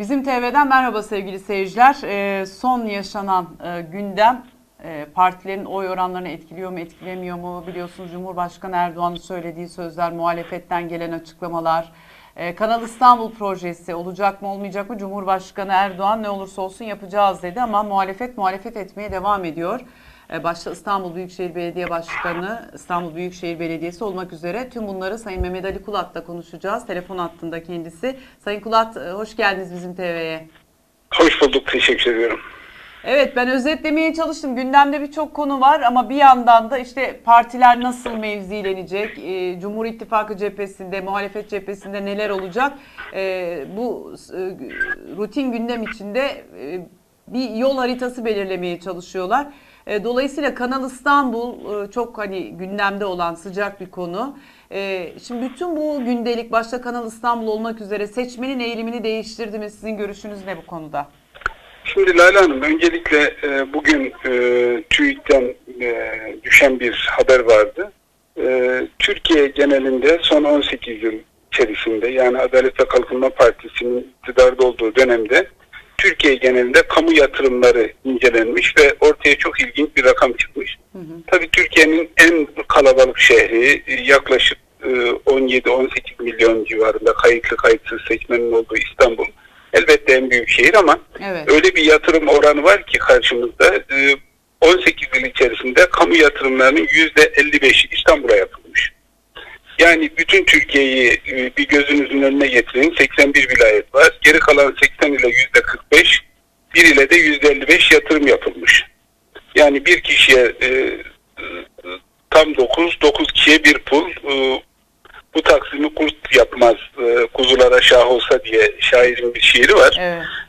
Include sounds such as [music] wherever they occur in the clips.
Bizim TV'den merhaba sevgili seyirciler. Ee, son yaşanan e, gündem e, partilerin oy oranlarını etkiliyor mu etkilemiyor mu biliyorsunuz Cumhurbaşkanı Erdoğan'ın söylediği sözler, muhalefetten gelen açıklamalar, e, Kanal İstanbul projesi olacak mı olmayacak mı Cumhurbaşkanı Erdoğan ne olursa olsun yapacağız dedi ama muhalefet muhalefet etmeye devam ediyor. E, başta İstanbul Büyükşehir Belediye Başkanı, İstanbul Büyükşehir Belediyesi olmak üzere tüm bunları Sayın Mehmet Ali Kulat'la konuşacağız. Telefon hattında kendisi. Sayın Kulat e, hoş geldiniz bizim TV'ye. Hoş bulduk, teşekkür ediyorum. Evet ben özetlemeye çalıştım. Gündemde birçok konu var ama bir yandan da işte partiler nasıl mevzilenecek, e, Cumhur İttifakı cephesinde, muhalefet cephesinde neler olacak? E, bu e, rutin gündem içinde e, bir yol haritası belirlemeye çalışıyorlar. E, dolayısıyla Kanal İstanbul e, çok hani gündemde olan sıcak bir konu. E, şimdi bütün bu gündelik başta Kanal İstanbul olmak üzere seçmenin eğilimini değiştirdi mi? Sizin görüşünüz ne bu konuda? Şimdi Lale Hanım öncelikle bugün e, TÜİK'ten düşen bir haber vardı. Türkiye genelinde son 18 yıl içerisinde yani Adalet ve Kalkınma Partisi'nin iktidarda olduğu dönemde Türkiye genelinde kamu yatırımları incelenmiş ve ortaya çok ilginç bir rakam çıkmış. Hı hı. Tabii Türkiye'nin en kalabalık şehri yaklaşık 17-18 milyon civarında kayıtlı kayıtsız seçmenin olduğu İstanbul elbette en büyük şehir ama evet. öyle bir yatırım oranı var ki karşımızda 18 yıl içerisinde kamu yatırımlarının %55'i İstanbul'a yapılmış. Yani bütün Türkiye'yi bir gözünüzün önüne getirin. 81 vilayet var. Geri kalan 80 ile %45, bir ile de %55 yatırım yapılmış. Yani bir kişiye tam 9, 9 kişiye bir pul. Bu taksimi kurt yapmaz kuzulara şah olsa diye şairin bir şiiri var.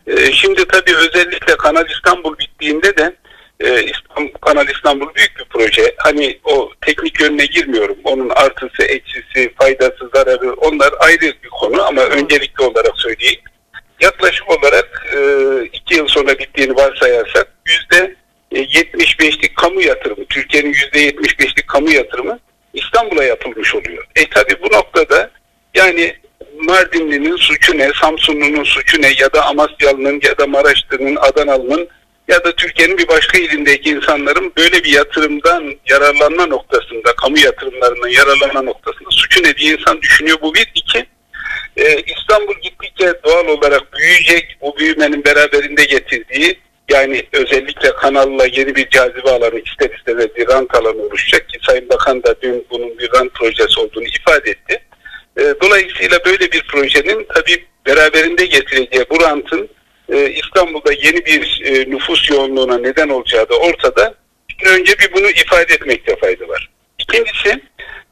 Evet. Şimdi tabii özellikle Kanal İstanbul bittiğinde de İstanbul, Kanal İstanbul büyük bir proje. Hani o teknik yönüne girmiyorum. Onun artısı, eksisi, faydası, zararı onlar ayrı bir konu ama öncelikli olarak söyleyeyim. Yaklaşık olarak iki yıl sonra bittiğini varsayarsak yüzde 75'lik kamu yatırımı, Türkiye'nin yüzde 75'lik kamu yatırımı İstanbul'a yapılmış oluyor. E tabi bu noktada yani Mardinli'nin suçu ne, Samsunlu'nun suçu ne ya da Amasyalı'nın ya da Maraşlı'nın, Adanalı'nın ya da Türkiye'nin bir başka ilindeki insanların böyle bir yatırımdan yararlanma noktasında, kamu yatırımlarından yararlanma noktasında suçu ne diye insan düşünüyor. Bu bir. iki e, İstanbul gittikçe doğal olarak büyüyecek. Bu büyümenin beraberinde getirdiği yani özellikle kanalla yeni bir cazibe alanı ister istemez bir rant alanı oluşacak ki Sayın Bakan da dün bunun bir rant projesi olduğunu ifade etti. E, dolayısıyla böyle bir projenin tabii beraberinde getireceği bu rantın e, İstanbul'da yeni bir e, nüfus yoğunluğuna neden olacağı da ortada. Önce bir bunu ifade etmekte fayda var. İkincisi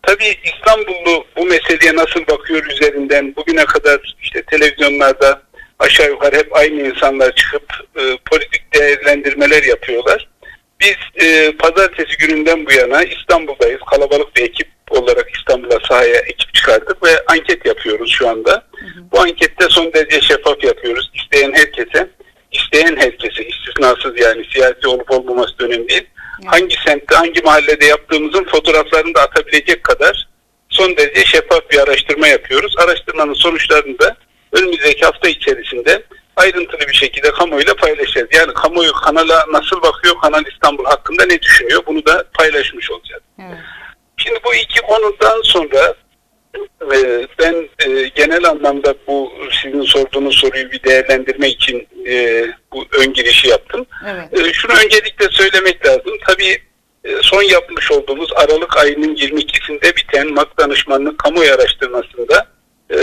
tabii İstanbullu bu meseleye nasıl bakıyor üzerinden bugüne kadar işte televizyonlarda aşağı yukarı hep aynı insanlar çıkıp e, politik değerlendirmeler yapıyorlar. Biz e, pazartesi gününden bu yana İstanbul'dayız. Kalabalık bir ekip olarak İstanbul'a sahaya ekip çıkardık ve anket yapıyoruz şu anda. Hı hı. Bu ankette son derece şeffaf yapıyoruz. İsteyen herkese, isteyen herkese istisnasız yani siyasi olup olmaması önemli değil. Hangi semtte, hangi mahallede yaptığımızın fotoğraflarını da atabilecek kadar son derece şeffaf bir araştırma yapıyoruz. Araştırmanın sonuçlarını da önümüzdeki hafta içerisinde ayrıntılı bir şekilde kamuoyuyla paylaşacağız. Yani kamuoyu kanala nasıl bakıyor, Kanal İstanbul hakkında ne düşünüyor bunu da paylaşmış olacağız. Evet. Şimdi bu iki konudan sonra e, ben e, genel anlamda bu sizin sorduğunuz soruyu bir değerlendirme için e, bu ön girişi yaptım. Evet. E, şunu öncelikle söylemek lazım. Tabii e, son yapmış olduğumuz Aralık ayının 22'sinde biten MAK danışmanlık kamuoyu araştırmasında e,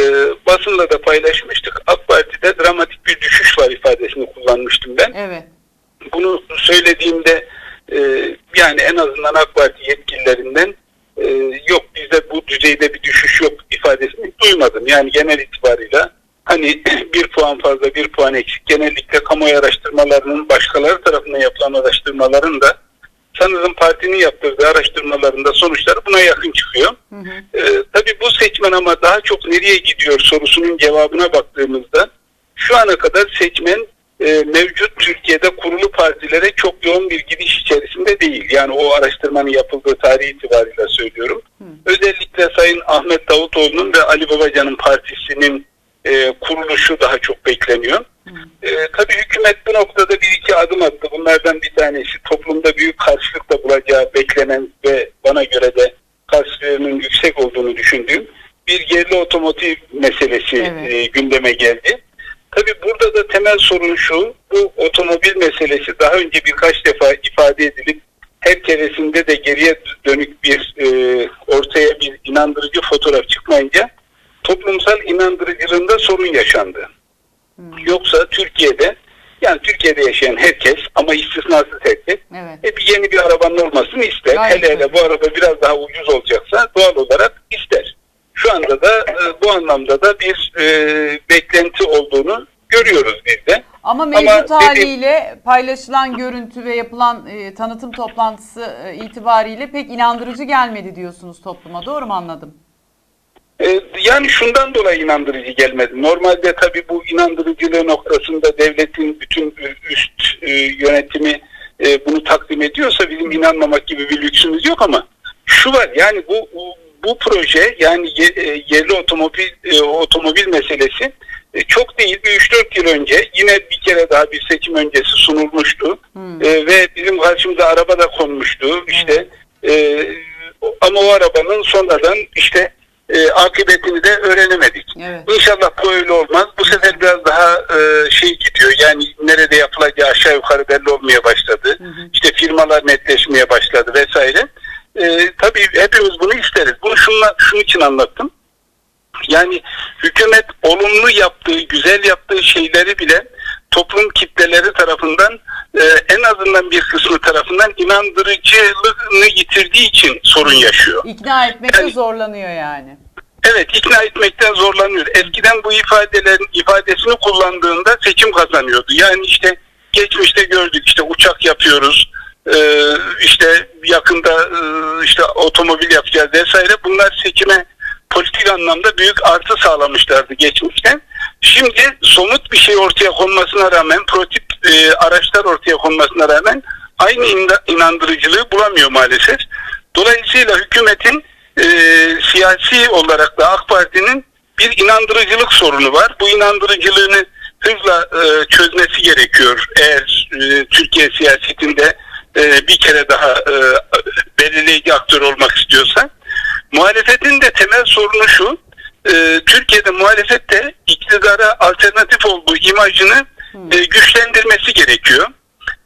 basında da paylaşmıştık. AK Parti'de dramatik bir düşüş var ifadesini kullanmıştım ben. Evet. Bunu söylediğimde e, yani en azından AK Parti yetkililerinden e, yok düzeyde bir düşüş yok ifadesini duymadım. Yani genel itibarıyla hani [clears throat] bir puan fazla bir puan eksik genellikle kamuoyu araştırmalarının başkaları tarafından yapılan araştırmaların da sanırım partinin yaptırdığı araştırmalarında sonuçlar buna yakın çıkıyor. Hı hı. Ee, tabii bu seçmen ama daha çok nereye gidiyor sorusunun cevabına baktığımızda şu ana kadar seçmen e, mevcut Türkiye'de kurulu partilere çok yoğun bir gidiş içerisinde değil. Yani o araştırmanın yapıldığı tarih itibariyle söylüyorum. Hı. Özellikle Sayın Ahmet Davutoğlu'nun ve Ali Babacan'ın partisinin e, kuruluşu daha çok bekleniyor. Hı. tabii hükümet bu noktada bir iki adım attı. Bunlardan bir tanesi toplumda büyük karşılıkla bulacağı beklenen ve bana göre de karşılığının yüksek olduğunu düşündüğüm bir yerli otomotiv meselesi Evet. e, gündeme geldi. Tabii burada da temel sorun şu, bu otomobil meselesi daha önce birkaç defa ifade edilip her keresinde de geriye dönük bir e, ortaya bir inandırıcı fotoğraf çıkmayınca toplumsal inandırıcılığında sorun yaşandı. Yoksa Türkiye'de yani Türkiye'de yaşayan herkes ama istisnasız herkes Evet. hep yeni bir arabanın olmasını ister. Gayet hele hele bu araba biraz daha ucuz olacaksa doğal olarak. Şu anda da e, bu anlamda da bir e, beklenti olduğunu görüyoruz biz de. Ama mevcut dediğim- haliyle paylaşılan görüntü ve yapılan e, tanıtım toplantısı e, itibariyle pek inandırıcı gelmedi diyorsunuz topluma. Doğru mu anladım? E, yani şundan dolayı inandırıcı gelmedi. Normalde tabii bu inandırıcılığı noktasında devletin bütün e, üst e, yönetimi e, bunu takdim ediyorsa bizim inanmamak gibi bir lüksümüz yok ama şu var yani bu bu, proje yani e, yerli otomobil e, otomobil meselesi e, çok değil bir 3-4 yıl önce yine bir kere daha bir seçim öncesi sunulmuştu Hmm. E, ve bizim karşımıza araba da konmuştu işte e, ama o arabanın sonradan işte e, akıbetini de öğrenemedik. Evet. İnşallah bu öyle olmaz. Bu sefer biraz daha e, şey gidiyor. Yani nerede yapılacağı aşağı yukarı belli olmaya başladı. İşte firmalar netleşmeye başladı vesaire. E, tabii hepimiz bunu isteriz. Bunu şunla, şunun için anlattım. Yani hükümet olumlu yaptığı, güzel yaptığı şeyleri bile toplum kitleleri tarafından e, en azından bir kısmı tarafından inandırıcılığını yitirdiği için sorun yaşıyor. İkna etmekte Yani- zorlanıyor yani. Evet ikna etmekten zorlanıyor. Eskiden bu ifadelerin ifadesini kullandığında seçim kazanıyordu. Yani işte geçmişte gördük işte uçak yapıyoruz. E, işte yakında e, işte otomobil yapacağız vesaire. Bunlar seçime politik anlamda büyük artı sağlamışlardı geçmişten. Şimdi somut bir şey ortaya konmasına rağmen prototip e, araçlar ortaya konmasına rağmen aynı inandırıcılığı bulamıyor maalesef. Dolayısıyla hükümetin e, siyasi olarak da AK Parti'nin bir inandırıcılık sorunu var. Bu inandırıcılığını hızla e, çözmesi gerekiyor eğer e, Türkiye siyasetinde e, bir kere daha e, belirleyici aktör olmak istiyorsa. Muhalefetin de temel sorunu şu, e, Türkiye'de muhalefet de iktidara alternatif olduğu imajını e, güçlendirmesi gerekiyor.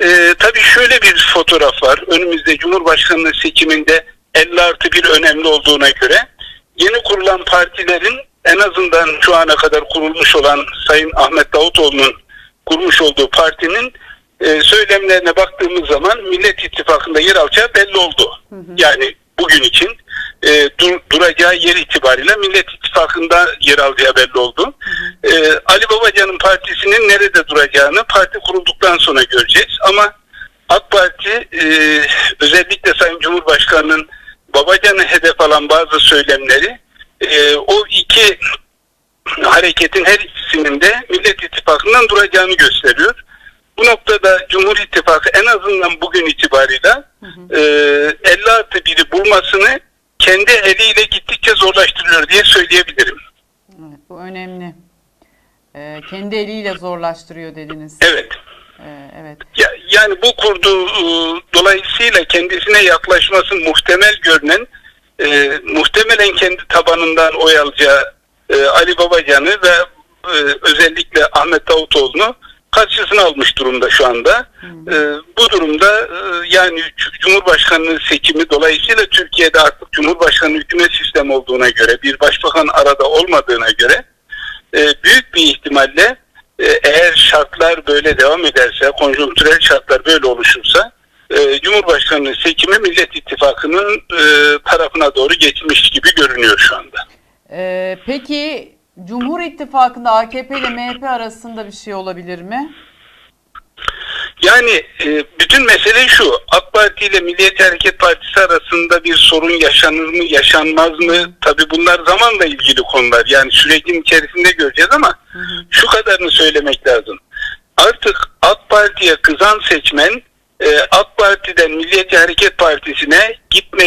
E, tabii şöyle bir fotoğraf var. Önümüzde Cumhurbaşkanlığı seçiminde 50 artı bir önemli olduğuna göre yeni kurulan partilerin en azından şu ana kadar kurulmuş olan Sayın Ahmet Davutoğlu'nun kurmuş olduğu partinin e, söylemlerine baktığımız zaman Millet İttifakı'nda yer alacağı belli oldu. Yani bugün için e, dur- duracağı yer itibariyle Millet İttifakı'nda yer alacağı belli oldu. E, Ali Babacan'ın partisinin nerede duracağını parti kurulduktan sonra göreceğiz. Ama AK Parti e, özellikle Sayın Cumhurbaşkanı'nın Babacan'ı hedef alan bazı söylemleri e, o iki hareketin her ikisinin de Millet İttifakı'ndan duracağını gösteriyor. Bu noktada Cumhur İttifakı en azından bugün itibarıyla e, 50 artı 1'i bulmasını kendi eliyle gittikçe zorlaştırıyor diye söyleyebilirim. Evet, bu önemli. Ee, kendi eliyle zorlaştırıyor dediniz. Evet. Ee, evet. Ya, yani bu kurduğu e, dolayısıyla kendisine yaklaşması muhtemel görünen e, muhtemelen kendi tabanından oy alacağı e, Ali Babacan'ı ve e, özellikle Ahmet Davutoğlu'nu karşısına almış durumda şu anda. E, bu durumda e, yani C- Cumhurbaşkanlığı seçimi dolayısıyla Türkiye'de artık Cumhurbaşkanı hükümet sistemi olduğuna göre bir başbakan arada olmadığına göre e, büyük bir ihtimalle e, eğer şartlar böyle devam ederse, konjonktürel şartlar böyle oluşursa e, Cumhurbaşkanlığı seçimi Millet İttifakı'nın e, tarafına doğru geçmiş gibi görünüyor şu anda. Ee, peki Cumhur İttifakı'nda AKP ile MHP arasında bir şey olabilir mi? Yani e, bütün mesele şu, AK Parti ile Milliyetçi Hareket Partisi arasında bir sorun yaşanır mı, yaşanmaz mı? Tabii bunlar zamanla ilgili konular. Yani sürecin içerisinde göreceğiz ama şu kadarını söylemek lazım. Artık AK Parti'ye kızan seçmen e, AK Parti'den Milliyetçi Hareket Partisi'ne gitme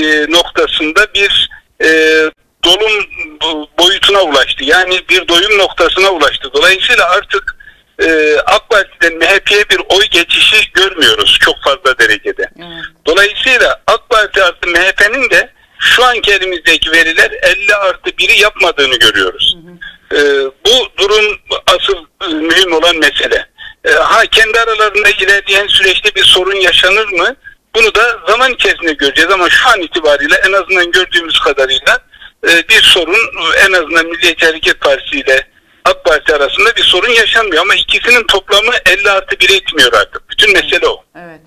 e, noktasında bir e, dolum boyutuna ulaştı. Yani bir doyum noktasına ulaştı. Dolayısıyla artık e, AK Parti'den MHP'ye bir oy geçişi görmüyoruz çok fazla derecede. Evet. Dolayısıyla AK Parti artı MHP'nin de şu anki elimizdeki veriler 50 artı 1'i yapmadığını görüyoruz. Ee, bu durum asıl e, mühim olan mesele. Ee, ha kendi aralarında ilerleyen süreçte bir sorun yaşanır mı? Bunu da zaman içerisinde göreceğiz ama şu an itibariyle en azından gördüğümüz kadarıyla e, bir sorun e, en azından Milliyetçi Hareket Partisi ile AK Parti arasında bir sorun yaşanmıyor ama ikisinin toplamı 50 artı 1 etmiyor artık. Bütün mesele o. Evet.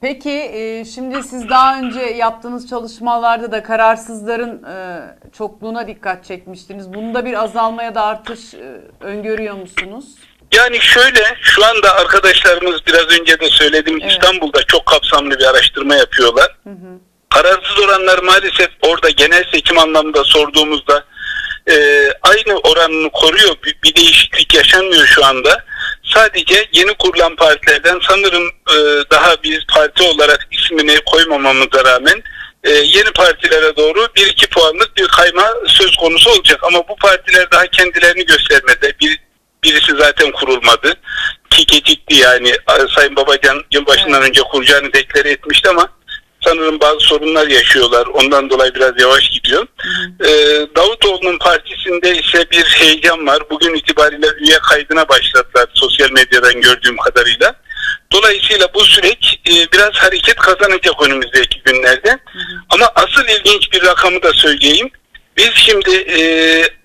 Peki e, şimdi siz daha önce yaptığınız çalışmalarda da kararsızların e, çokluğuna dikkat çekmiştiniz. Bunda bir azalmaya da artış e, öngörüyor musunuz? Yani şöyle şu anda arkadaşlarımız biraz önce de söyledim Evet. İstanbul'da çok kapsamlı bir araştırma yapıyorlar. Kararsız oranlar maalesef orada genel seçim anlamında sorduğumuzda e, aynı oranını koruyor. Bir, bir değişiklik yaşanmıyor şu anda. Sadece yeni kurulan partilerden sanırım e, daha biz parti olarak ismini koymamamıza rağmen e, yeni partilere doğru 1-2 puanlık bir kayma söz konusu olacak. Ama bu partiler daha kendilerini göstermedi. Bir, birisi zaten kurulmadı. Ki gecikti yani. Sayın Babacan yılbaşından önce kuracağını deklare etmişti ama sanırım bazı sorunlar yaşıyorlar. Ondan dolayı biraz yavaş gidiyor. Ee, Davutoğlu'nun partisinde ise bir heyecan var. Bugün itibariyle üye kaydına başladılar sosyal medyadan gördüğüm kadarıyla. Dolayısıyla bu süreç e, biraz hareket kazanacak önümüzdeki günlerde. Ama asıl ilginç bir rakamı da söyleyeyim. Biz şimdi e,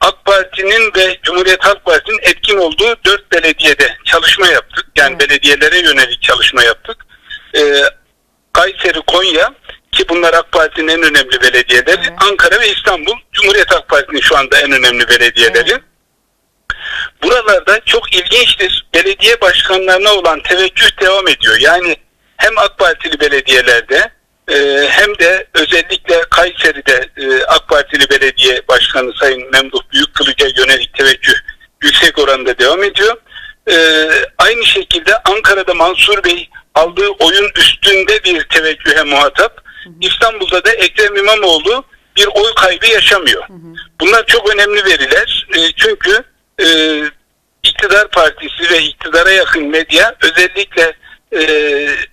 AK Parti'nin ve Cumhuriyet Halk Partisi'nin etkin olduğu dört belediyede çalışma yaptık. Yani Evet. belediyelere yönelik çalışma yaptık. E, Kayseri, Konya ki bunlar AK Parti'nin en önemli belediyeleri. Evet. Ankara ve İstanbul Cumhuriyet Halk Partisi'nin şu anda en önemli belediyeleri. Evet. Buralarda çok ilginçtir. Belediye başkanlarına olan teveccüh devam ediyor. Yani hem AK Partili belediyelerde e, hem de özellikle Kayseri'de e, AK Partili belediye başkanı Sayın Memduh Büyükkılıç'a yönelik teveccüh yüksek oranda devam ediyor. E, aynı şekilde Ankara'da Mansur Bey aldığı oyun üstünde bir teveccühe muhatap. İstanbul'da da Ekrem İmamoğlu bir oy kaybı yaşamıyor. Bunlar çok önemli veriler. E, çünkü e, iktidar partisi ve iktidara yakın medya özellikle e,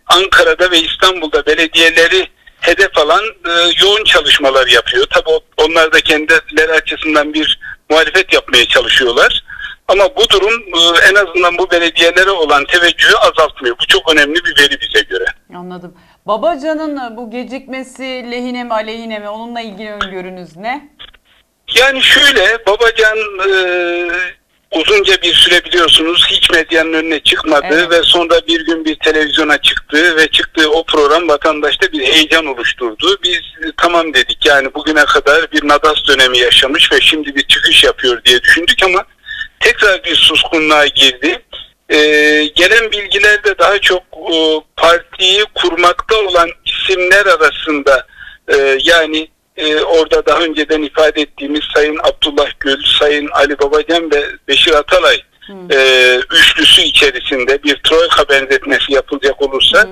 Ankara'da ve İstanbul'da belediyeleri hedef alan e, yoğun çalışmalar yapıyor. Tabii onlar da kendileri açısından bir muhalefet yapmaya çalışıyorlar. Ama bu durum e, en azından bu belediyelere olan teveccühü azaltmıyor. Bu çok önemli bir veri bize göre. Anladım. Babacan'ın e, bu gecikmesi lehine mi aleyhine mi onunla ilgili öngörünüz ne? Yani şöyle Babacan e, uzunca bir süre biliyorsunuz hiç medyanın önüne çıkmadı Evet. ve sonra bir gün bir televizyona çıktı ve çıktığı o program vatandaşta bir heyecan oluşturdu. Biz e, tamam dedik yani bugüne kadar bir nadas dönemi yaşamış ve şimdi bir çıkış yapıyor diye düşündük ama tekrar bir suskunluğa girdi. E, gelen bilgilerde daha çok e, partiyi kurmakta olan isimler arasında e, yani e, orada daha önceden ifade ettiğimiz Sayın Abdullah Gül, Sayın Ali Babacan ve Beşir Atalay e, üçlüsü içerisinde bir troika benzetmesi yapılacak olursa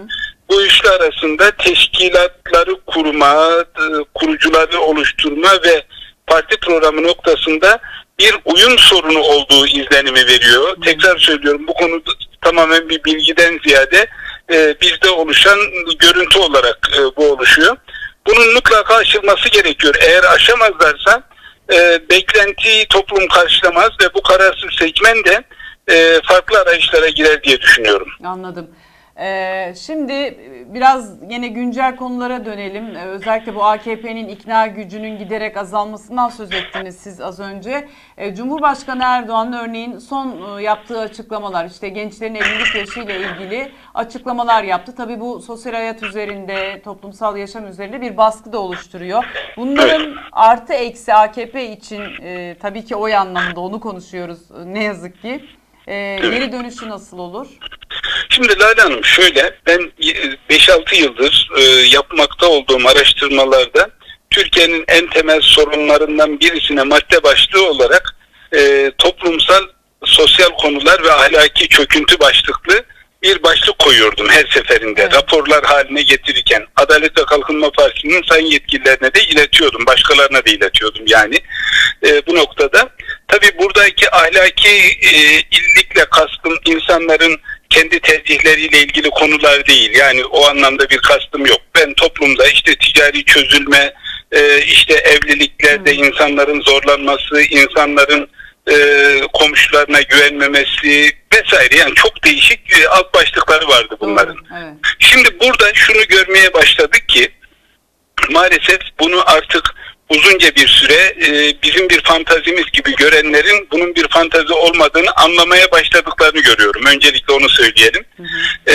bu üçlü arasında teşkilatları kurma, e, kurucuları oluşturma ve parti programı noktasında bir uyum sorunu olduğu izlenimi veriyor. Tekrar söylüyorum bu konu tamamen bir bilgiden ziyade e, bizde oluşan görüntü olarak e, bu oluşuyor. Bunun mutlaka aşılması gerekiyor. Eğer aşamazlarsa e, beklentiyi toplum karşılamaz ve bu kararsız seçmen de e, farklı arayışlara girer diye düşünüyorum. Anladım. Ee, şimdi biraz yine güncel konulara dönelim. Ee, özellikle bu AKP'nin ikna gücünün giderek azalmasından söz ettiniz siz az önce. Ee, Cumhurbaşkanı Erdoğan örneğin son e, yaptığı açıklamalar işte gençlerin evlilik yaşı ile ilgili açıklamalar yaptı. Tabii bu sosyal hayat üzerinde, toplumsal yaşam üzerinde bir baskı da oluşturuyor. Bunların artı eksi AKP için e, tabii ki oy anlamında onu konuşuyoruz e, ne yazık ki. E, geri dönüşü nasıl olur? Şimdi Lale Hanım şöyle ben e, 5-6 yıldır e, yapmakta olduğum araştırmalarda Türkiye'nin en temel sorunlarından birisine madde başlığı olarak e, toplumsal sosyal konular ve ahlaki çöküntü başlıklı bir başlık koyuyordum her seferinde Evet. raporlar haline getirirken Adalet ve Kalkınma Partisi'nin sayın yetkililerine de iletiyordum başkalarına da iletiyordum yani E, bu noktada Tabii buradaki ahlaki e, illikle kastım insanların kendi tercihleriyle ilgili konular değil. Yani o anlamda bir kastım yok. Ben toplumda işte ticari çözülme, e, işte evliliklerde insanların zorlanması, insanların e, komşularına güvenmemesi vesaire yani çok değişik e, alt başlıkları vardı bunların. Doğru, evet. Şimdi burada şunu görmeye başladık ki maalesef bunu artık uzunca bir süre e, bizim bir fantazimiz gibi görenlerin bunun bir fantazi olmadığını anlamaya başladıklarını görüyorum. Öncelikle onu söyleyelim. E,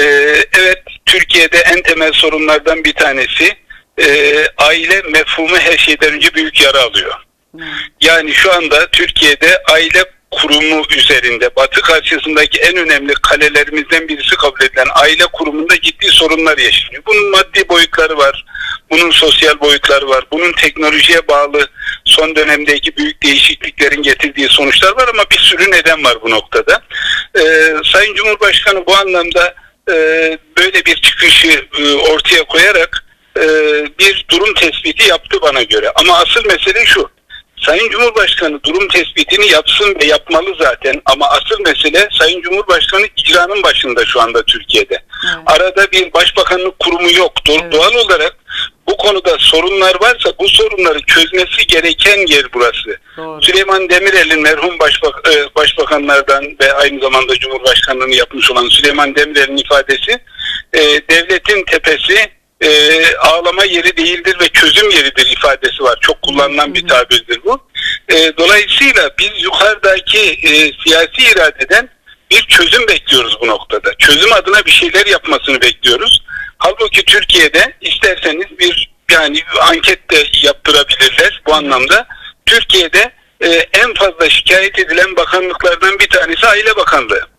evet Türkiye'de en temel sorunlardan bir tanesi e, aile mefhumu her şeyden önce büyük yara alıyor. Evet. Yani şu anda Türkiye'de aile kurumu üzerinde Batı karşısındaki en önemli kalelerimizden birisi kabul edilen aile kurumunda ciddi sorunlar yaşanıyor. Bunun maddi boyutları var, bunun sosyal boyutları var, bunun teknolojiye bağlı son dönemdeki büyük değişikliklerin getirdiği sonuçlar var ama bir sürü neden var bu noktada. Ee, Sayın Cumhurbaşkanı bu anlamda e, böyle bir çıkışı e, ortaya koyarak e, bir durum tespiti yaptı bana göre. Ama asıl mesele şu. Sayın Cumhurbaşkanı durum tespitini yapsın ve yapmalı zaten ama asıl mesele Sayın Cumhurbaşkanı icranın başında şu anda Türkiye'de. Evet. Arada bir başbakanlık kurumu yoktur. Evet. Doğal olarak bu konuda sorunlar varsa bu sorunları çözmesi gereken yer burası. Doğru. Süleyman Demirel'in merhum başbak, e, başbakanlardan ve aynı zamanda Cumhurbaşkanlığını yapmış olan Süleyman Demirel'in ifadesi e, devletin tepesi e, ağlama yeri değildir ve çözüm yeridir ifadesi var. Çok kullanılan bir tabirdir bu. E, dolayısıyla biz yukarıdaki e, siyasi iradeden bir çözüm bekliyoruz bu noktada. Çözüm adına bir şeyler yapmasını bekliyoruz. Halbuki Türkiye'de isterseniz bir yani anket de yaptırabilirler bu anlamda. Türkiye'de e, en fazla şikayet edilen bakanlıklardan bir tanesi Aile Bakanlığı.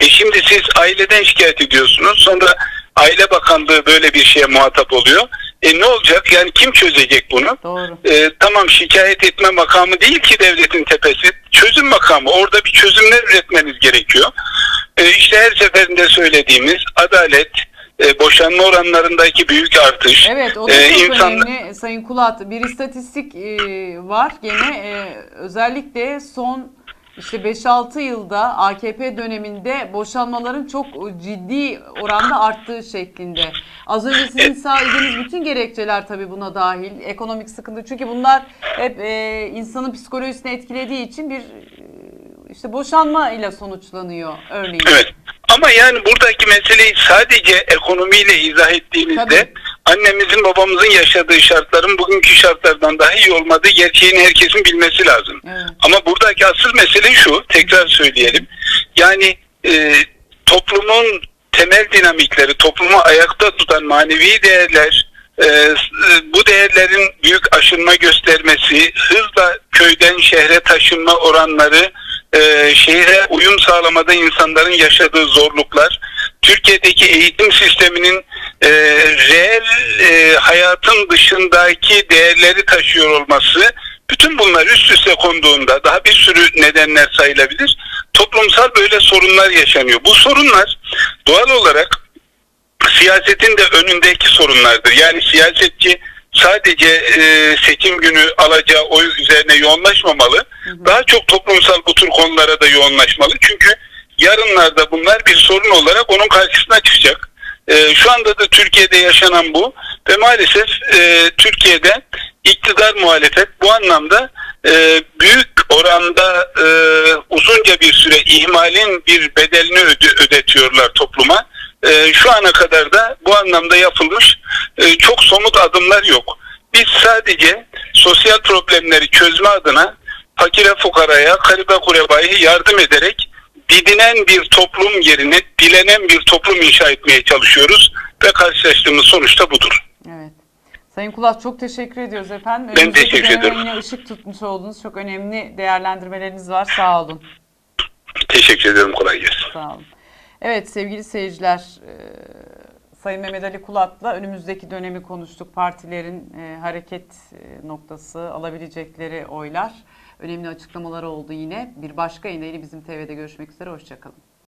E şimdi siz aileden şikayet ediyorsunuz. Sonra Aile Bakanlığı böyle bir şeye muhatap oluyor. E ne olacak? Yani kim çözecek bunu? Doğru. E, tamam şikayet etme makamı değil ki devletin tepesi. Çözüm makamı. Orada bir çözümler üretmeniz gerekiyor. E, işte her seferinde söylediğimiz adalet, e, boşanma oranlarındaki büyük artış. Evet o da e, çok insan- önemli Sayın Kulat. Bir istatistik e, var gene e, özellikle son işte 5-6 yılda AKP döneminde boşanmaların çok ciddi oranda arttığı şeklinde. Az önce sizin saydığınız bütün gerekçeler tabii buna dahil. Ekonomik sıkıntı çünkü bunlar hep e, insanın psikolojisini etkilediği için bir e, işte boşanma ile sonuçlanıyor örneğin. Evet. Ama yani buradaki meseleyi sadece ekonomiyle izah ettiğimizde Tabii. annemizin babamızın yaşadığı şartların bugünkü şartlardan daha iyi olmadığı gerçeğini herkesin bilmesi lazım. Evet. Ama buradaki asıl mesele şu, tekrar söyleyelim. Yani e, toplumun temel dinamikleri, toplumu ayakta tutan manevi değerler, e, bu değerlerin büyük aşınma göstermesi, hızla köyden şehre taşınma oranları, e, şehre uyum sağlamada insanların yaşadığı zorluklar, Türkiye'deki eğitim sisteminin e, reel e, hayatın dışındaki değerleri taşıyor olması, bütün bunlar üst üste konduğunda daha bir sürü nedenler sayılabilir. Toplumsal böyle sorunlar yaşanıyor. Bu sorunlar doğal olarak siyasetin de önündeki sorunlardır. Yani siyasetçi sadece e, seçim günü alacağı oy üzerine yoğunlaşmamalı. Daha çok toplumsal bu tür konulara da yoğunlaşmalı. Çünkü yarınlarda bunlar bir sorun olarak onun karşısına çıkacak. E, şu anda da Türkiye'de yaşanan bu ve maalesef e, Türkiye'de iktidar muhalefet bu anlamda e, büyük oranda e, uzunca bir süre ihmalin bir bedelini öde- ödetiyorlar topluma. E, şu ana kadar da bu anlamda yapılmış e, çok somut adımlar yok. Biz sadece sosyal problemleri çözme adına fakire fukaraya, garibe kurebaya yardım ederek didinen bir toplum yerine dilenen bir toplum inşa etmeye çalışıyoruz ve karşılaştığımız sonuç da budur. Evet. Sayın Kulat çok teşekkür ediyoruz efendim. Ben Önümüzdeki teşekkür ederim. Yine ışık tutmuş oldunuz. Çok önemli değerlendirmeleriniz var. Sağ olun. Teşekkür ederim. Kolay gelsin. Sağ olun. Evet sevgili seyirciler, e, Sayın Mehmet Ali Kulat'la önümüzdeki dönemi konuştuk. Partilerin e, hareket e, noktası, alabilecekleri oylar. Önemli açıklamalar oldu yine. Bir başka yayında yine bizim TV'de görüşmek üzere. Hoşçakalın.